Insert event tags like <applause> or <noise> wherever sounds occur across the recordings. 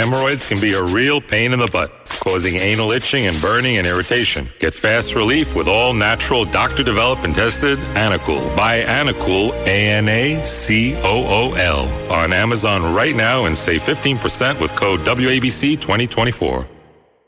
Hemorrhoids can be a real pain in the butt, causing anal itching and burning and irritation. Get fast relief with all natural, doctor developed and tested Anacool. Buy Anacool, A N A C O O L, on Amazon right now and save 15% with code WABC 2024.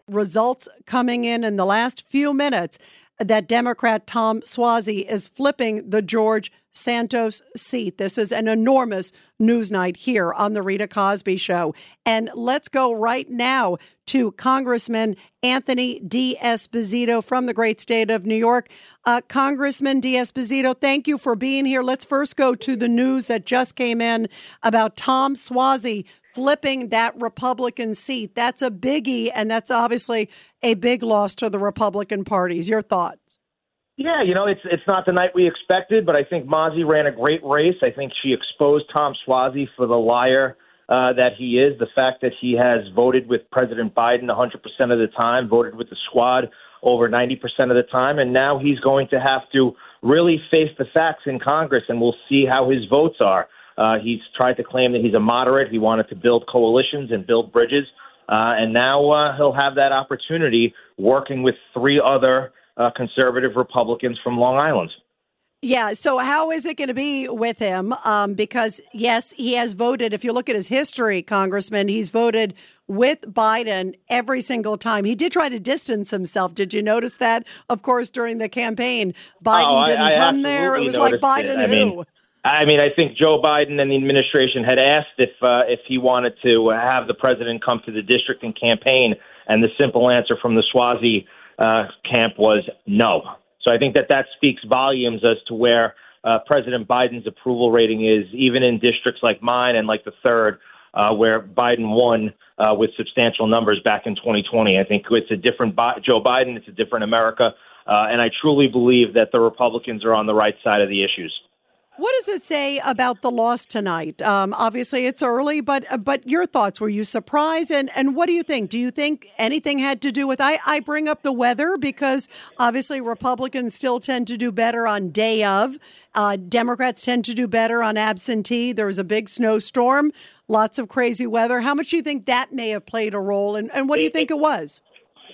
Results coming in in the last few minutes that Democrat Tom Suozzi is flipping the George Santos seat. This is an enormous news night here on the Rita Cosby Show. And let's go right now to Congressman Anthony D'Esposito from the great state of New York. Uh, Congressman Esposito, thank you for being here. Let's first go to the news that just came in about Tom Suozzi flipping that Republican seat. That's a biggie, and that's obviously a big loss to the Republican parties. Your thoughts? Yeah, you know, it's it's not the night we expected, but I think Mazi ran a great race. I think she exposed Tom Suozzi for the liar uh, that he is. The fact that he has voted with President Biden 100% of the time, voted with the squad over 90% of the time, and now he's going to have to really face the facts in Congress, and we'll see how his votes are. Uh, he's tried to claim that he's a moderate. He wanted to build coalitions and build bridges, uh, and now uh, he'll have that opportunity working with three other uh, conservative Republicans from Long Island. Yeah. So, how is it going to be with him? Um, because, yes, he has voted. If you look at his history, Congressman, he's voted with Biden every single time. He did try to distance himself. Did you notice that? Of course, during the campaign, Biden oh, didn't I, I come there. It was like Biden it. I who? Mean, I mean, I think Joe Biden and the administration had asked if uh, if he wanted to have the president come to the district and campaign, and the simple answer from the Suozzi uh, camp was no. So I think that that speaks volumes as to where uh, President Biden's approval rating is, even in districts like mine and like the third, uh, where Biden won uh, with substantial numbers back in 2020. I think it's a different Bi- Joe Biden, it's a different America, uh, and I truly believe that the Republicans are on the right side of the issues. What does it say about the loss tonight? Um, obviously, it's early, but uh, but your thoughts? Were you surprised? And and what do you think? Do you think anything had to do with? I I bring up the weather because obviously Republicans still tend to do better on day of. Uh, Democrats tend to do better on absentee. There was a big snowstorm, lots of crazy weather. How much do you think that may have played a role? And and what do you think it was?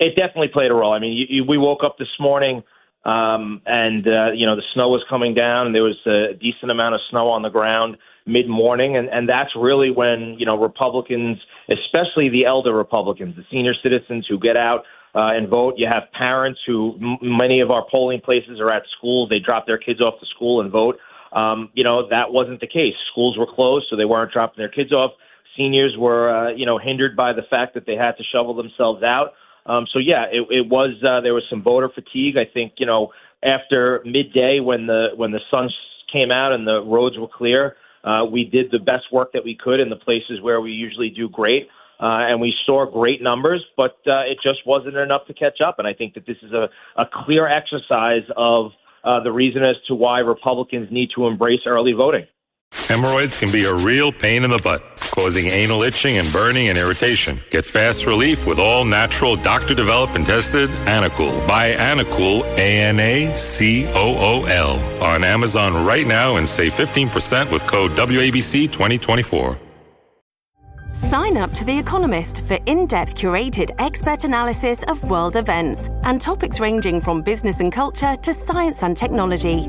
It definitely played a role. I mean, you, you, we woke up this morning um, and uh, you know the snow was coming down, and there was a decent amount of snow on the ground mid morning, and and that's really when you know Republicans, especially the elder Republicans, the senior citizens who get out uh, and vote. You have parents who m- many of our polling places are at schools; they drop their kids off to school and vote. Um, you know that wasn't the case. Schools were closed, so they weren't dropping their kids off. Seniors were uh, you know hindered by the fact that they had to shovel themselves out. Um, so yeah, it, it was uh, there was some voter fatigue. I think you know after midday when the when the sun came out and the roads were clear, uh, we did the best work that we could in the places where we usually do great. Uh, and we saw great numbers, but uh, it just wasn't enough to catch up. And I think that this is a, a clear exercise of uh, the reason as to why Republicans need to embrace early voting. Hemorrhoids can be a real pain in the butt, causing anal itching and burning and irritation. Get fast relief with all natural, doctor developed and tested Anacool. Buy Anacool, A N A C O O L, on Amazon right now and save 15% with code WABC 2024. Sign up to The Economist for in depth curated expert analysis of world events and topics ranging from business and culture to science and technology.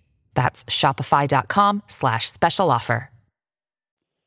That's shopify.com slash special offer.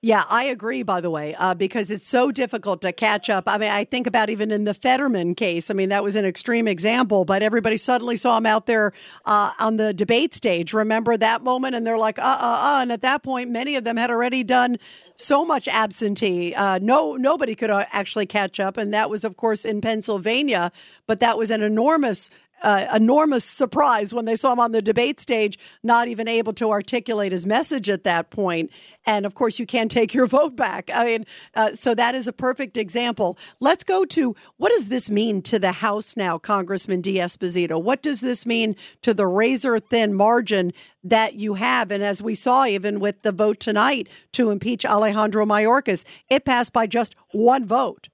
Yeah, I agree, by the way, uh, because it's so difficult to catch up. I mean, I think about even in the Fetterman case. I mean, that was an extreme example, but everybody suddenly saw him out there uh, on the debate stage. Remember that moment? And they're like, uh, uh, uh. And at that point, many of them had already done so much absentee. Uh, no, nobody could uh, actually catch up. And that was, of course, in Pennsylvania, but that was an enormous uh, enormous surprise when they saw him on the debate stage, not even able to articulate his message at that point. And of course, you can't take your <laughs> vote back. I mean, uh, so that is a perfect example. Let's go to what does this mean to the House now, Congressman D'Esposito? What does this mean to the razor thin margin that you have? And as we saw, even with the vote tonight to impeach Alejandro Mayorkas, it passed by just one vote.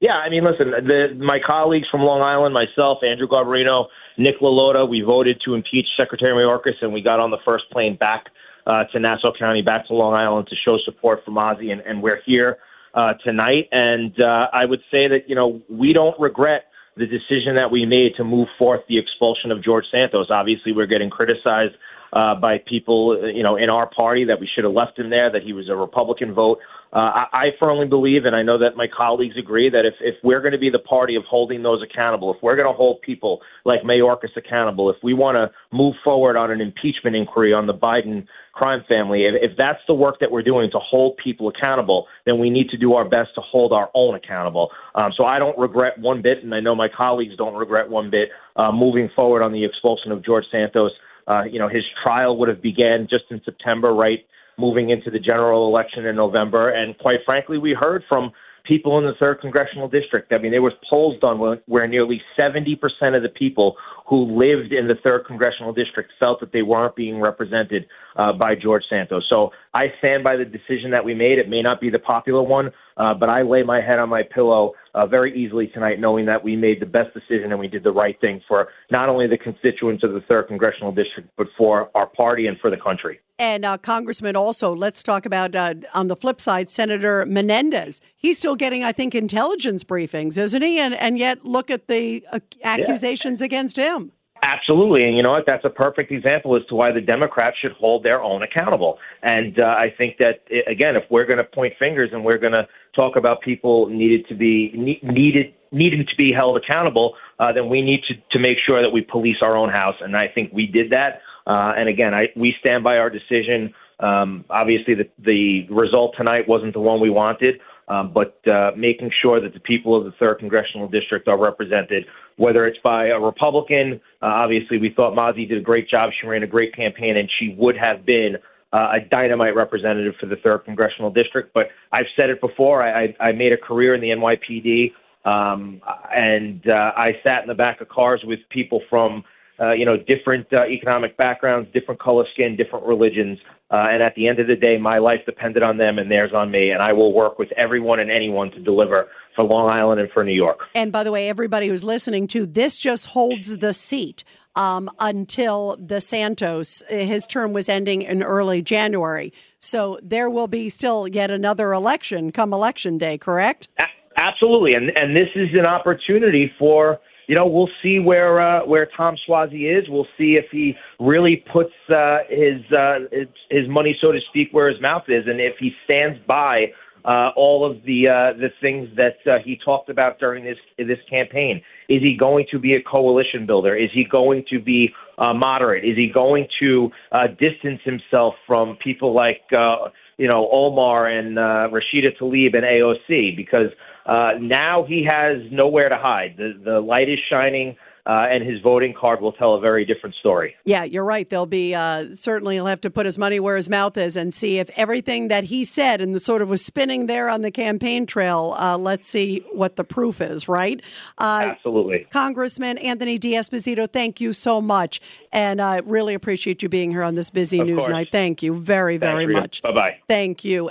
Yeah, I mean, listen, the, my colleagues from Long Island, myself, Andrew Garbarino, Nick LaLota, we voted to impeach Secretary Mayorkas, and we got on the first plane back uh, to Nassau County, back to Long Island to show support for Mazi, and, and we're here uh, tonight. And uh, I would say that, you know, we don't regret the decision that we made to move forth the expulsion of George Santos. Obviously, we're getting criticized uh, by people, you know, in our party that we should have left him there, that he was a Republican vote. Uh, I, I firmly believe, and I know that my colleagues agree, that if, if we're going to be the party of holding those accountable, if we're going to hold people like Mayorkas accountable, if we want to move forward on an impeachment inquiry on the Biden crime family, if, if that's the work that we're doing to hold people accountable, then we need to do our best to hold our own accountable. Um, so I don't regret one bit, and I know my colleagues don't regret one bit uh, moving forward on the expulsion of George Santos. Uh, you know, his trial would have began just in September, right? Moving into the general election in November. And quite frankly, we heard from people in the third congressional district. I mean, there was polls done where, nearly 70% of the people who lived in the third congressional district felt that they weren't being represented uh, by George Santos. So I stand by the decision that we made. It may not be the popular one, uh, but I lay my head on my pillow uh, very easily tonight, knowing that we made the best decision and we did the right thing for not only the constituents of the third congressional district, but for our party and for the country. And uh, Congressman, also, let's talk about uh, on the flip side, Senator Menendez. He's still getting, I think, intelligence briefings, isn't he? And and yet, look at the uh, accusations yeah. against him. Absolutely, and you know what? That's a perfect example as to why the Democrats should hold their own accountable. And uh, I think that again, if we're going to point fingers and we're going to talk about people needed to be needed needing to be held accountable, uh, then we need to to make sure that we police our own house. And I think we did that. Uh, and again, I, we stand by our decision. Um, obviously, the, the result tonight wasn't the one we wanted, um, but uh, making sure that the people of the third congressional district are represented, whether it's by a Republican. Uh, obviously, we thought Mazi did a great job. She ran a great campaign, and she would have been uh, a dynamite representative for the third congressional district. But I've said it before. I, I, I made a career in the NYPD, um, and uh, I sat in the back of cars with people from uh, you know, different uh, economic backgrounds, different color skin, different religions. Uh, and at the end of the day, my life depended on them and theirs on me. And I will work with everyone and anyone to deliver for Long Island and for New York. And by the way, everybody who's listening to this just holds the seat um, until the Santos, his term was ending in early January. So there will be still yet another election come election day, correct? Absolutely. And, and this is an opportunity for you know, we'll see where uh, where Tom Suozzi is. We'll see if he really puts uh, his, uh, his his money, so to speak, where his mouth is, and if he stands by uh, all of the uh, the things that uh, he talked about during this this campaign. Is he going to be a coalition builder? Is he going to be uh, moderate? Is he going to uh, distance himself from people like uh, you know Omar and uh, Rashida Tlaib and AOC? Because uh, now he has nowhere to hide. The the light is shining. Uh, and his voting card will tell a very different story. Yeah, you're right. There'll be uh, certainly he'll have to put his money where his mouth is and see if everything that he said and the sort of was spinning there on the campaign trail. Uh, let's see what the proof is. Right? Uh, Absolutely, Congressman Anthony D'Esposito. Thank you so much, and I really appreciate you being here on this busy of news course. night. Thank you very, very Thanks, much. Bye bye. Thank you.